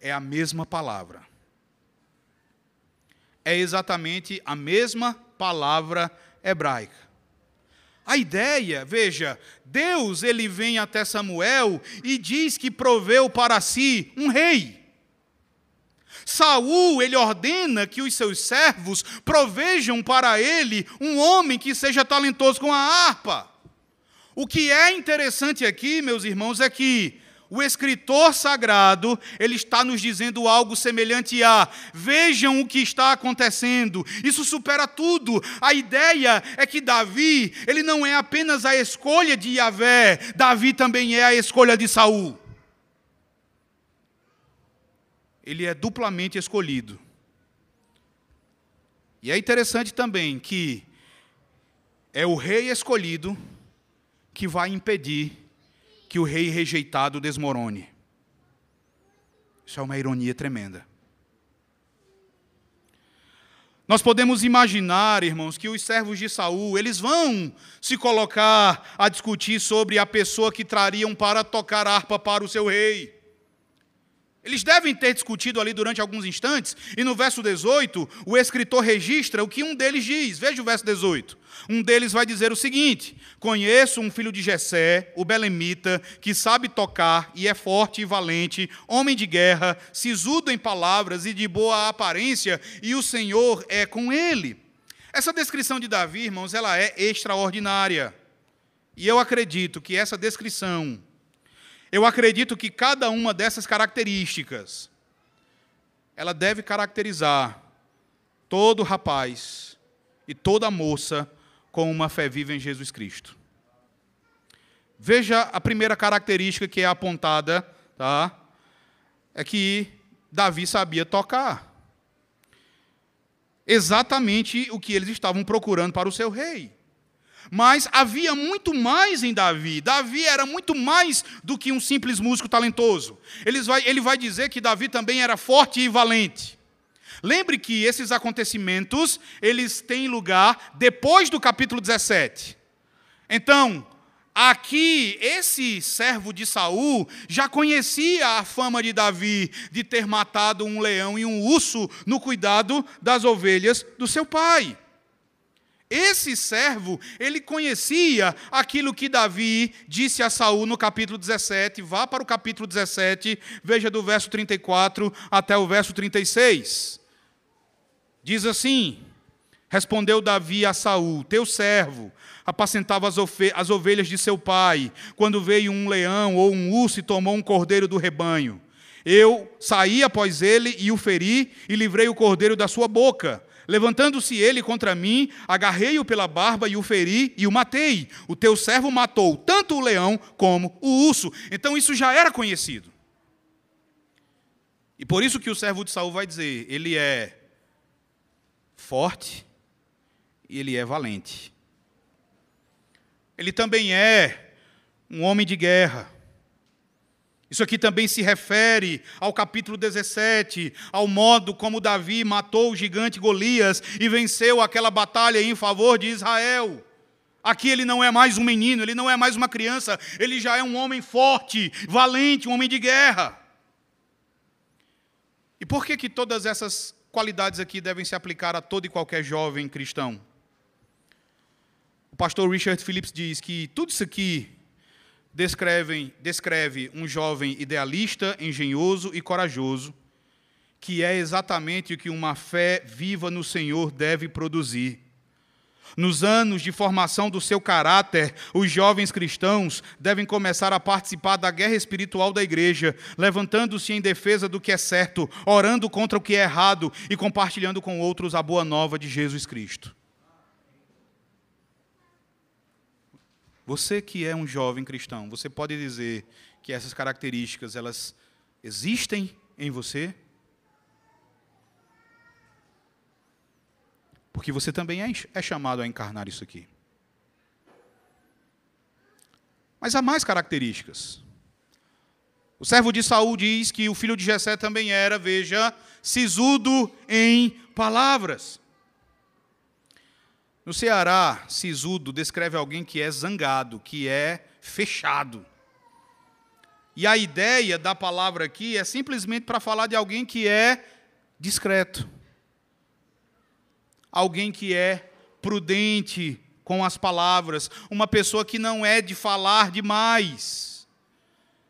S1: é a mesma palavra. É exatamente a mesma palavra hebraica. A ideia, veja, Deus ele vem até Samuel e diz que proveu para si um rei. Saul, ele ordena que os seus servos provejam para ele um homem que seja talentoso com a harpa. O que é interessante aqui, meus irmãos, é que o escritor sagrado, ele está nos dizendo algo semelhante a: vejam o que está acontecendo. Isso supera tudo. A ideia é que Davi, ele não é apenas a escolha de Yahvé, Davi também é a escolha de Saul. Ele é duplamente escolhido. E é interessante também que é o rei escolhido que vai impedir que o rei rejeitado desmorone. Isso é uma ironia tremenda. Nós podemos imaginar, irmãos, que os servos de Saul, eles vão se colocar a discutir sobre a pessoa que trariam para tocar harpa para o seu rei. Eles devem ter discutido ali durante alguns instantes, e no verso 18, o escritor registra o que um deles diz. Veja o verso 18. Um deles vai dizer o seguinte: Conheço um filho de Jessé, o belemita, que sabe tocar e é forte e valente, homem de guerra, sisudo em palavras e de boa aparência, e o Senhor é com ele. Essa descrição de Davi, irmãos, ela é extraordinária. E eu acredito que essa descrição eu acredito que cada uma dessas características ela deve caracterizar todo rapaz e toda moça com uma fé viva em Jesus Cristo. Veja a primeira característica que é apontada, tá? É que Davi sabia tocar. Exatamente o que eles estavam procurando para o seu rei. Mas havia muito mais em Davi. Davi era muito mais do que um simples músico talentoso. Ele vai, ele vai dizer que Davi também era forte e valente. Lembre que esses acontecimentos, eles têm lugar depois do capítulo 17. Então, aqui esse servo de Saul já conhecia a fama de Davi de ter matado um leão e um urso no cuidado das ovelhas do seu pai. Esse servo, ele conhecia aquilo que Davi disse a Saul no capítulo 17. Vá para o capítulo 17, veja do verso 34 até o verso 36. Diz assim: Respondeu Davi a Saul: Teu servo apacentava as ovelhas de seu pai, quando veio um leão ou um urso e tomou um cordeiro do rebanho. Eu saí após ele e o feri e livrei o cordeiro da sua boca. Levantando-se ele contra mim, agarrei-o pela barba e o feri e o matei. O teu servo matou tanto o leão como o urso. Então isso já era conhecido. E por isso que o servo de Saul vai dizer: ele é forte e ele é valente. Ele também é um homem de guerra. Isso aqui também se refere ao capítulo 17, ao modo como Davi matou o gigante Golias e venceu aquela batalha em favor de Israel. Aqui ele não é mais um menino, ele não é mais uma criança, ele já é um homem forte, valente, um homem de guerra. E por que que todas essas qualidades aqui devem se aplicar a todo e qualquer jovem cristão? O pastor Richard Phillips diz que tudo isso aqui descrevem, descreve um jovem idealista, engenhoso e corajoso, que é exatamente o que uma fé viva no Senhor deve produzir. Nos anos de formação do seu caráter, os jovens cristãos devem começar a participar da guerra espiritual da igreja, levantando-se em defesa do que é certo, orando contra o que é errado e compartilhando com outros a boa nova de Jesus Cristo. Você que é um jovem cristão, você pode dizer que essas características elas existem em você? Porque você também é, é chamado a encarnar isso aqui. Mas há mais características. O servo de Saul diz que o filho de Jessé também era, veja, sisudo em palavras. No Ceará, sisudo descreve alguém que é zangado, que é fechado. E a ideia da palavra aqui é simplesmente para falar de alguém que é discreto. Alguém que é prudente com as palavras, uma pessoa que não é de falar demais.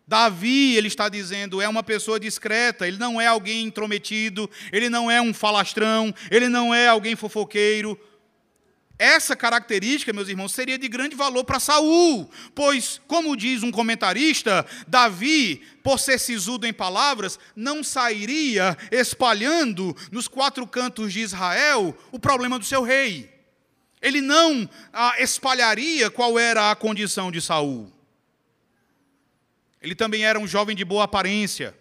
S1: Davi, ele está dizendo, é uma pessoa discreta, ele não é alguém intrometido, ele não é um falastrão, ele não é alguém fofoqueiro, essa característica, meus irmãos, seria de grande valor para Saul, pois, como diz um comentarista, Davi, por ser sisudo em palavras, não sairia espalhando nos quatro cantos de Israel o problema do seu rei. Ele não espalharia qual era a condição de Saul. Ele também era um jovem de boa aparência.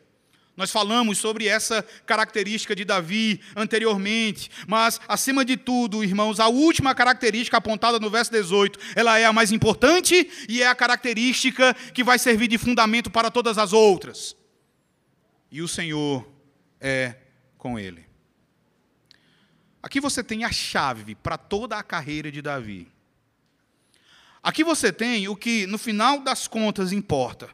S1: Nós falamos sobre essa característica de Davi anteriormente, mas acima de tudo, irmãos, a última característica apontada no verso 18, ela é a mais importante e é a característica que vai servir de fundamento para todas as outras. E o Senhor é com ele. Aqui você tem a chave para toda a carreira de Davi. Aqui você tem o que, no final das contas, importa.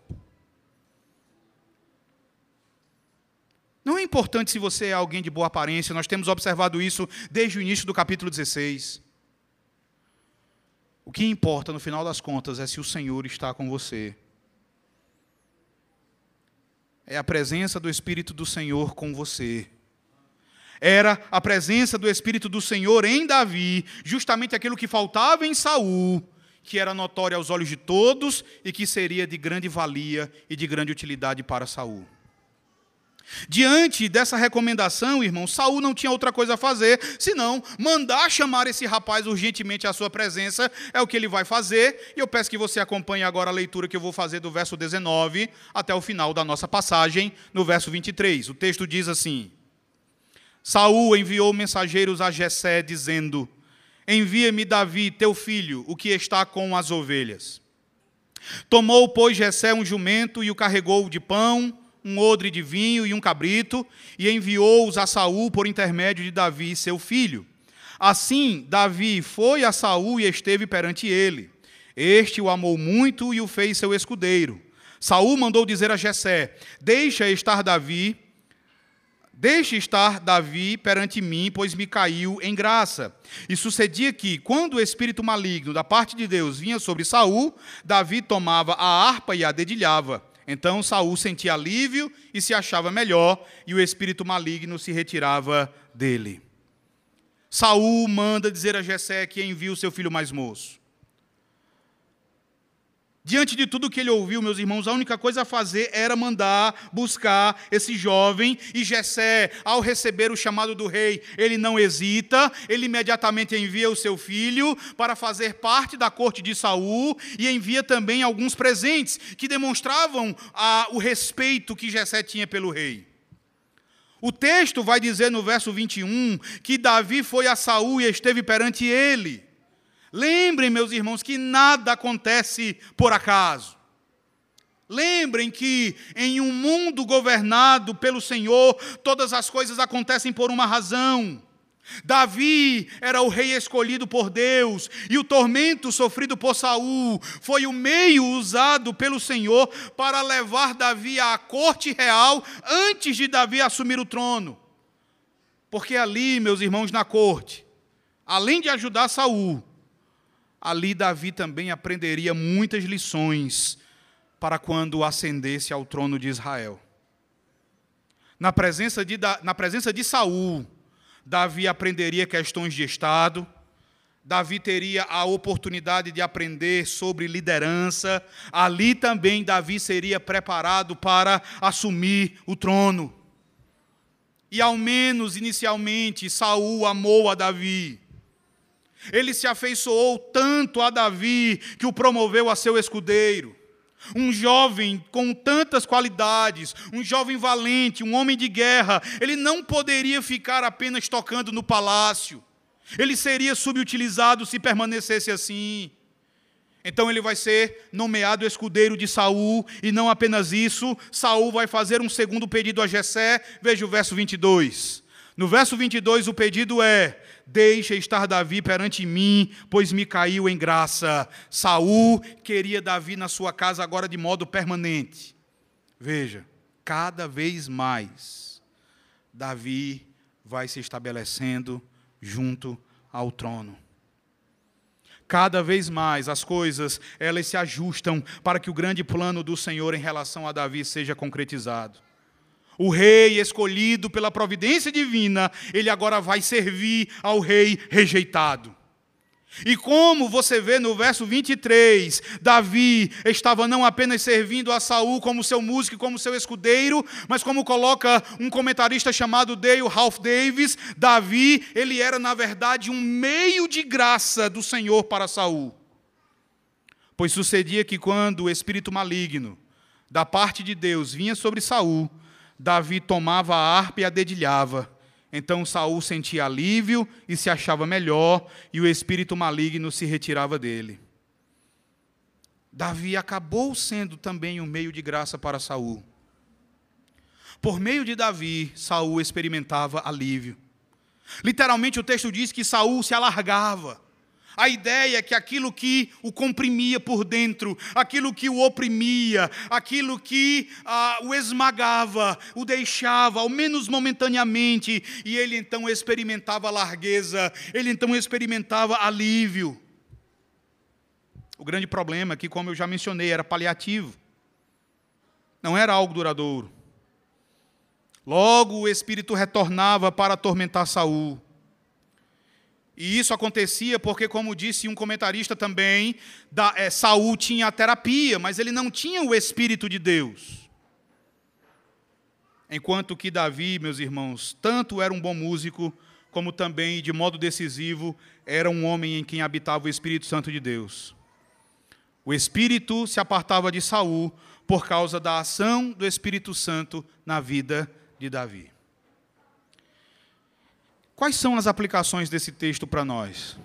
S1: Não é importante se você é alguém de boa aparência, nós temos observado isso desde o início do capítulo 16. O que importa, no final das contas, é se o Senhor está com você. É a presença do Espírito do Senhor com você. Era a presença do Espírito do Senhor em Davi, justamente aquilo que faltava em Saul, que era notório aos olhos de todos e que seria de grande valia e de grande utilidade para Saul. Diante dessa recomendação, irmão, Saul não tinha outra coisa a fazer senão mandar chamar esse rapaz urgentemente à sua presença. É o que ele vai fazer. E eu peço que você acompanhe agora a leitura que eu vou fazer do verso 19 até o final da nossa passagem, no verso 23. O texto diz assim: Saul enviou mensageiros a Jessé dizendo: Envia-me Davi, teu filho, o que está com as ovelhas. Tomou, pois, Jessé um jumento e o carregou de pão um odre de vinho e um cabrito, e enviou-os a Saul por intermédio de Davi, seu filho. Assim, Davi foi a Saul e esteve perante ele. Este o amou muito e o fez seu escudeiro. Saul mandou dizer a Jessé: Deixa estar Davi, deixe estar Davi perante mim, pois me caiu em graça. E sucedia que, quando o espírito maligno da parte de Deus vinha sobre Saul, Davi tomava a harpa e a dedilhava. Então Saul sentia alívio e se achava melhor, e o espírito maligno se retirava dele. Saul manda dizer a Jessé que envia o seu filho mais moço. Diante de tudo que ele ouviu, meus irmãos, a única coisa a fazer era mandar buscar esse jovem. E Jessé, ao receber o chamado do rei, ele não hesita, ele imediatamente envia o seu filho para fazer parte da corte de Saul e envia também alguns presentes que demonstravam a, o respeito que Jessé tinha pelo rei. O texto vai dizer no verso 21 que Davi foi a Saul e esteve perante ele. Lembrem, meus irmãos, que nada acontece por acaso. Lembrem que em um mundo governado pelo Senhor, todas as coisas acontecem por uma razão. Davi era o rei escolhido por Deus, e o tormento sofrido por Saul foi o meio usado pelo Senhor para levar Davi à corte real antes de Davi assumir o trono. Porque ali, meus irmãos, na corte, além de ajudar Saul, ali Davi também aprenderia muitas lições para quando ascendesse ao trono de Israel. Na presença de, na presença de Saul, Davi aprenderia questões de Estado, Davi teria a oportunidade de aprender sobre liderança, ali também Davi seria preparado para assumir o trono. E ao menos inicialmente Saul amou a Davi. Ele se afeiçoou tanto a Davi que o promoveu a seu escudeiro. Um jovem com tantas qualidades, um jovem valente, um homem de guerra, ele não poderia ficar apenas tocando no palácio. Ele seria subutilizado se permanecesse assim. Então ele vai ser nomeado escudeiro de Saul, e não apenas isso, Saul vai fazer um segundo pedido a Jessé. Veja o verso 22. No verso 22 o pedido é: Deixa estar Davi perante mim, pois me caiu em graça. Saul queria Davi na sua casa agora de modo permanente. Veja, cada vez mais, Davi vai se estabelecendo junto ao trono. Cada vez mais as coisas elas se ajustam para que o grande plano do Senhor em relação a Davi seja concretizado. O rei escolhido pela providência divina, ele agora vai servir ao rei rejeitado. E como você vê no verso 23, Davi estava não apenas servindo a Saul como seu músico e como seu escudeiro, mas como coloca um comentarista chamado Dale Ralph Davis, Davi, ele era na verdade um meio de graça do Senhor para Saul. Pois sucedia que quando o espírito maligno da parte de Deus vinha sobre Saul, Davi tomava a harpa e a dedilhava então Saul sentia alívio e se achava melhor, e o espírito maligno se retirava dele. Davi acabou sendo também um meio de graça para Saul. Por meio de Davi, Saul experimentava alívio. Literalmente o texto diz que Saul se alargava. A ideia é que aquilo que o comprimia por dentro, aquilo que o oprimia, aquilo que ah, o esmagava, o deixava, ao menos momentaneamente, e ele então experimentava largueza, ele então experimentava alívio. O grande problema é que, como eu já mencionei, era paliativo, não era algo duradouro. Logo o espírito retornava para atormentar Saul. E isso acontecia porque, como disse um comentarista também, da, é, Saul tinha a terapia, mas ele não tinha o Espírito de Deus. Enquanto que Davi, meus irmãos, tanto era um bom músico, como também, de modo decisivo, era um homem em quem habitava o Espírito Santo de Deus. O Espírito se apartava de Saul por causa da ação do Espírito Santo na vida de Davi. Quais são as aplicações desse texto para nós?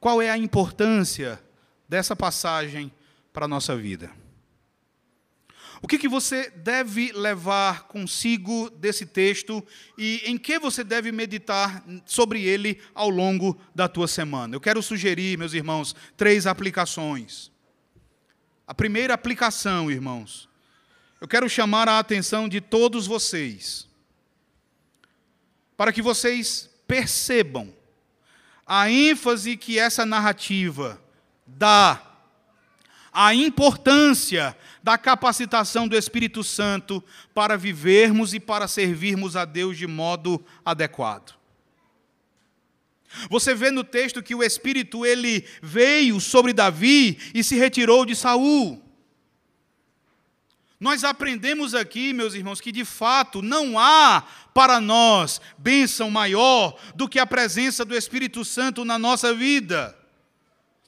S1: Qual é a importância dessa passagem para a nossa vida? O que, que você deve levar consigo desse texto e em que você deve meditar sobre ele ao longo da tua semana? Eu quero sugerir, meus irmãos, três aplicações. A primeira aplicação, irmãos, eu quero chamar a atenção de todos vocês para que vocês percebam a ênfase que essa narrativa dá à importância da capacitação do Espírito Santo para vivermos e para servirmos a Deus de modo adequado. Você vê no texto que o Espírito ele veio sobre Davi e se retirou de Saul. Nós aprendemos aqui, meus irmãos, que de fato não há para nós bênção maior do que a presença do Espírito Santo na nossa vida.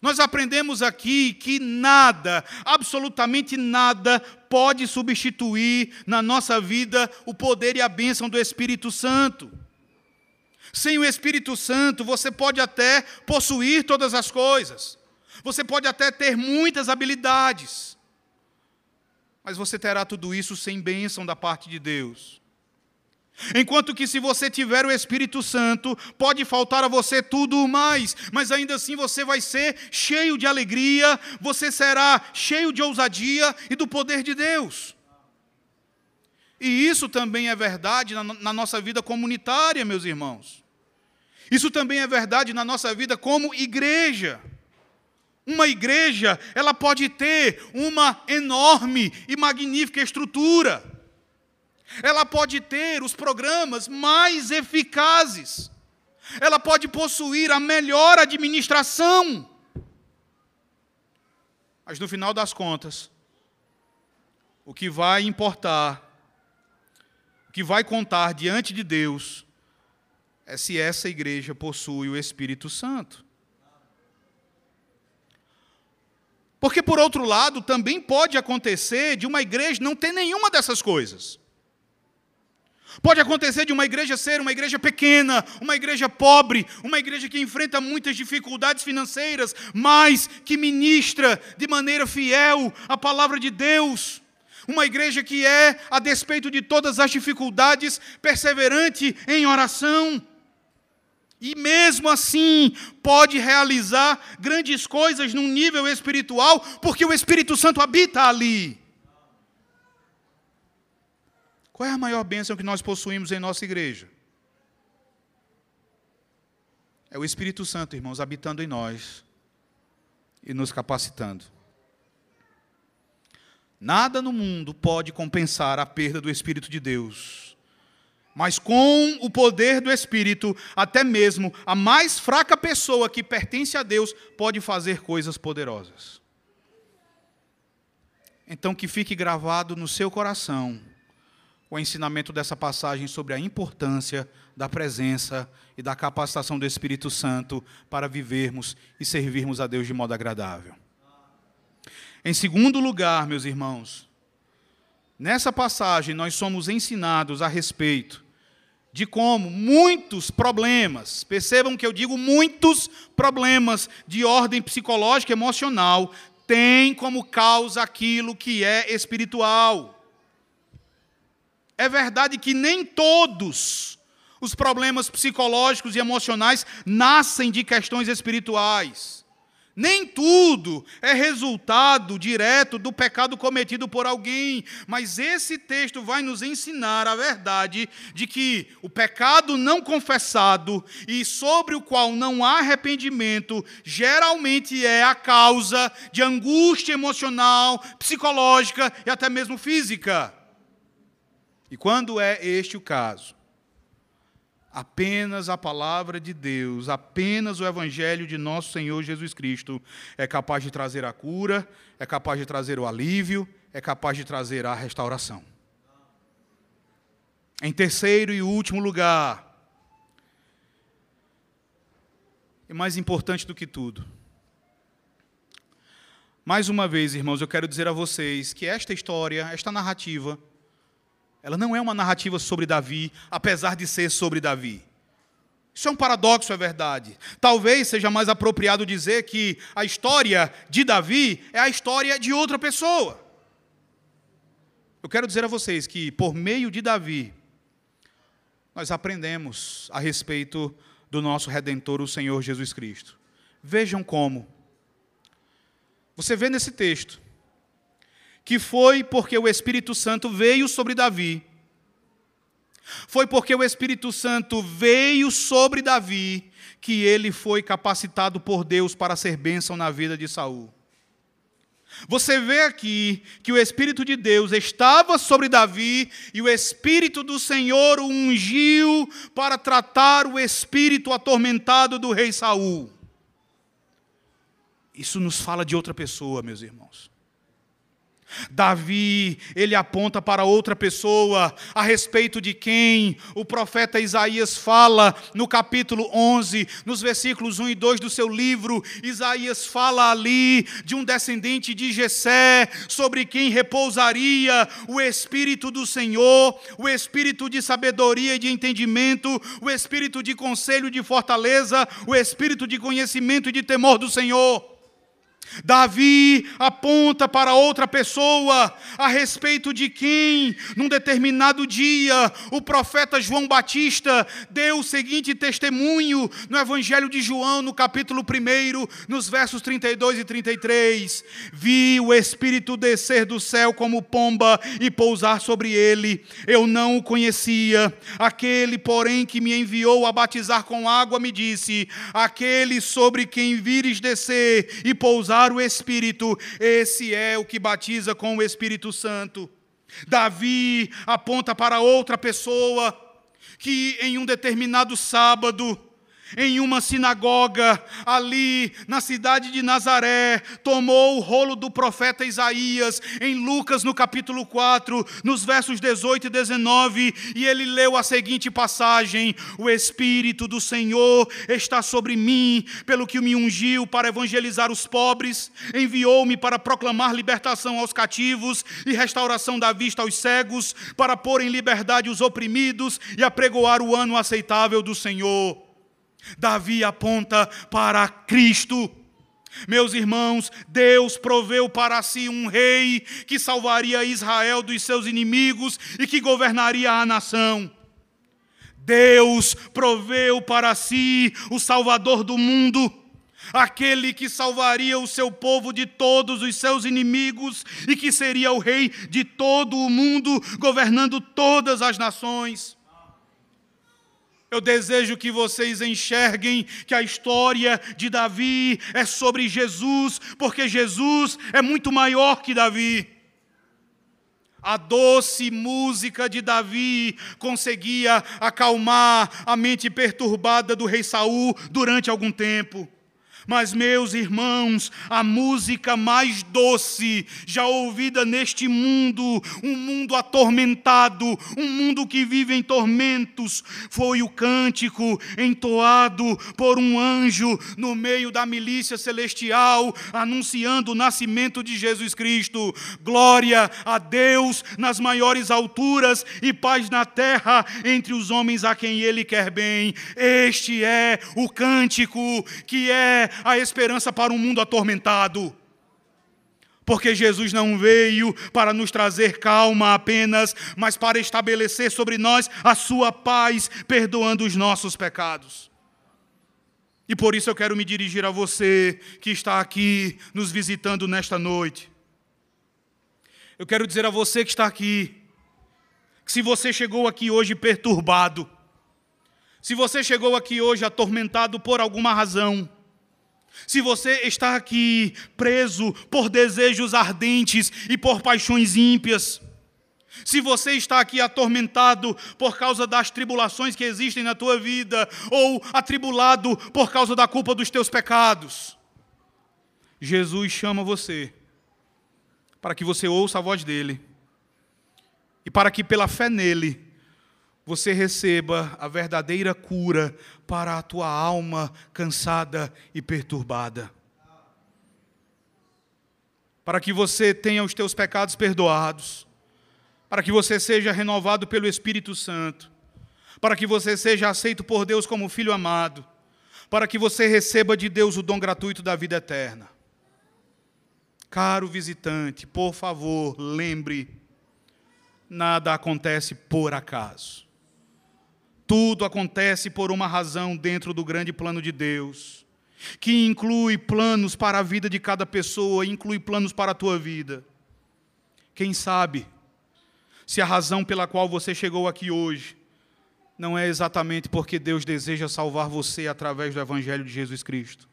S1: Nós aprendemos aqui que nada, absolutamente nada, pode substituir na nossa vida o poder e a bênção do Espírito Santo. Sem o Espírito Santo, você pode até possuir todas as coisas, você pode até ter muitas habilidades, mas você terá tudo isso sem bênção da parte de Deus. Enquanto que, se você tiver o Espírito Santo, pode faltar a você tudo mais, mas ainda assim você vai ser cheio de alegria, você será cheio de ousadia e do poder de Deus. E isso também é verdade na, na nossa vida comunitária, meus irmãos. Isso também é verdade na nossa vida como igreja. Uma igreja, ela pode ter uma enorme e magnífica estrutura. Ela pode ter os programas mais eficazes. Ela pode possuir a melhor administração. Mas no final das contas, o que vai importar, o que vai contar diante de Deus, é se essa igreja possui o Espírito Santo. Porque, por outro lado, também pode acontecer de uma igreja não ter nenhuma dessas coisas. Pode acontecer de uma igreja ser uma igreja pequena, uma igreja pobre, uma igreja que enfrenta muitas dificuldades financeiras, mas que ministra de maneira fiel a palavra de Deus. Uma igreja que é, a despeito de todas as dificuldades, perseverante em oração. E mesmo assim, pode realizar grandes coisas num nível espiritual, porque o Espírito Santo habita ali. Qual é a maior bênção que nós possuímos em nossa igreja? É o Espírito Santo, irmãos, habitando em nós e nos capacitando. Nada no mundo pode compensar a perda do Espírito de Deus. Mas com o poder do Espírito, até mesmo a mais fraca pessoa que pertence a Deus pode fazer coisas poderosas. Então, que fique gravado no seu coração o ensinamento dessa passagem sobre a importância da presença e da capacitação do Espírito Santo para vivermos e servirmos a Deus de modo agradável. Em segundo lugar, meus irmãos, nessa passagem nós somos ensinados a respeito de como muitos problemas, percebam que eu digo muitos problemas de ordem psicológica e emocional, têm como causa aquilo que é espiritual. É verdade que nem todos os problemas psicológicos e emocionais nascem de questões espirituais. Nem tudo é resultado direto do pecado cometido por alguém, mas esse texto vai nos ensinar a verdade de que o pecado não confessado e sobre o qual não há arrependimento, geralmente é a causa de angústia emocional, psicológica e até mesmo física. E quando é este o caso, Apenas a palavra de Deus, apenas o Evangelho de nosso Senhor Jesus Cristo é capaz de trazer a cura, é capaz de trazer o alívio, é capaz de trazer a restauração. Em terceiro e último lugar, e mais importante do que tudo, mais uma vez, irmãos, eu quero dizer a vocês que esta história, esta narrativa, ela não é uma narrativa sobre Davi, apesar de ser sobre Davi. Isso é um paradoxo, é verdade. Talvez seja mais apropriado dizer que a história de Davi é a história de outra pessoa. Eu quero dizer a vocês que, por meio de Davi, nós aprendemos a respeito do nosso redentor, o Senhor Jesus Cristo. Vejam como. Você vê nesse texto que foi porque o Espírito Santo veio sobre Davi. Foi porque o Espírito Santo veio sobre Davi que ele foi capacitado por Deus para ser bênção na vida de Saul. Você vê aqui que o Espírito de Deus estava sobre Davi e o Espírito do Senhor o ungiu para tratar o espírito atormentado do rei Saul. Isso nos fala de outra pessoa, meus irmãos. Davi, ele aponta para outra pessoa, a respeito de quem o profeta Isaías fala no capítulo 11, nos versículos 1 e 2 do seu livro. Isaías fala ali de um descendente de Jessé, sobre quem repousaria o espírito do Senhor, o espírito de sabedoria e de entendimento, o espírito de conselho e de fortaleza, o espírito de conhecimento e de temor do Senhor. Davi aponta para outra pessoa a respeito de quem, num determinado dia, o profeta João Batista deu o seguinte testemunho no Evangelho de João, no capítulo 1, nos versos 32 e 33. Vi o Espírito descer do céu como pomba e pousar sobre ele. Eu não o conhecia. Aquele, porém, que me enviou a batizar com água, me disse: Aquele sobre quem vires descer e pousar o Espírito, esse é o que batiza com o Espírito Santo. Davi aponta para outra pessoa que em um determinado sábado em uma sinagoga ali na cidade de Nazaré, tomou o rolo do profeta Isaías, em Lucas no capítulo 4, nos versos 18 e 19, e ele leu a seguinte passagem: O Espírito do Senhor está sobre mim, pelo que me ungiu para evangelizar os pobres, enviou-me para proclamar libertação aos cativos e restauração da vista aos cegos, para pôr em liberdade os oprimidos e apregoar o ano aceitável do Senhor. Davi aponta para Cristo. Meus irmãos, Deus proveu para si um rei que salvaria Israel dos seus inimigos e que governaria a nação. Deus proveu para si o Salvador do mundo aquele que salvaria o seu povo de todos os seus inimigos e que seria o rei de todo o mundo, governando todas as nações. Eu desejo que vocês enxerguem que a história de Davi é sobre Jesus, porque Jesus é muito maior que Davi. A doce música de Davi conseguia acalmar a mente perturbada do rei Saul durante algum tempo. Mas, meus irmãos, a música mais doce já ouvida neste mundo, um mundo atormentado, um mundo que vive em tormentos, foi o cântico entoado por um anjo no meio da milícia celestial, anunciando o nascimento de Jesus Cristo. Glória a Deus nas maiores alturas e paz na terra entre os homens a quem Ele quer bem. Este é o cântico que é a esperança para um mundo atormentado. Porque Jesus não veio para nos trazer calma apenas, mas para estabelecer sobre nós a sua paz, perdoando os nossos pecados. E por isso eu quero me dirigir a você que está aqui nos visitando nesta noite. Eu quero dizer a você que está aqui, que se você chegou aqui hoje perturbado, se você chegou aqui hoje atormentado por alguma razão, se você está aqui preso por desejos ardentes e por paixões ímpias, se você está aqui atormentado por causa das tribulações que existem na tua vida, ou atribulado por causa da culpa dos teus pecados, Jesus chama você para que você ouça a voz dele e para que pela fé nele você receba a verdadeira cura para a tua alma cansada e perturbada. Para que você tenha os teus pecados perdoados, para que você seja renovado pelo Espírito Santo, para que você seja aceito por Deus como filho amado, para que você receba de Deus o dom gratuito da vida eterna. Caro visitante, por favor, lembre: nada acontece por acaso. Tudo acontece por uma razão dentro do grande plano de Deus, que inclui planos para a vida de cada pessoa, inclui planos para a tua vida. Quem sabe se a razão pela qual você chegou aqui hoje não é exatamente porque Deus deseja salvar você através do Evangelho de Jesus Cristo.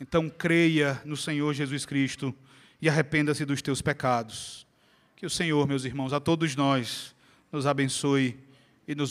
S1: Então creia no Senhor Jesus Cristo e arrependa-se dos teus pecados. Que o Senhor, meus irmãos, a todos nós, nos abençoe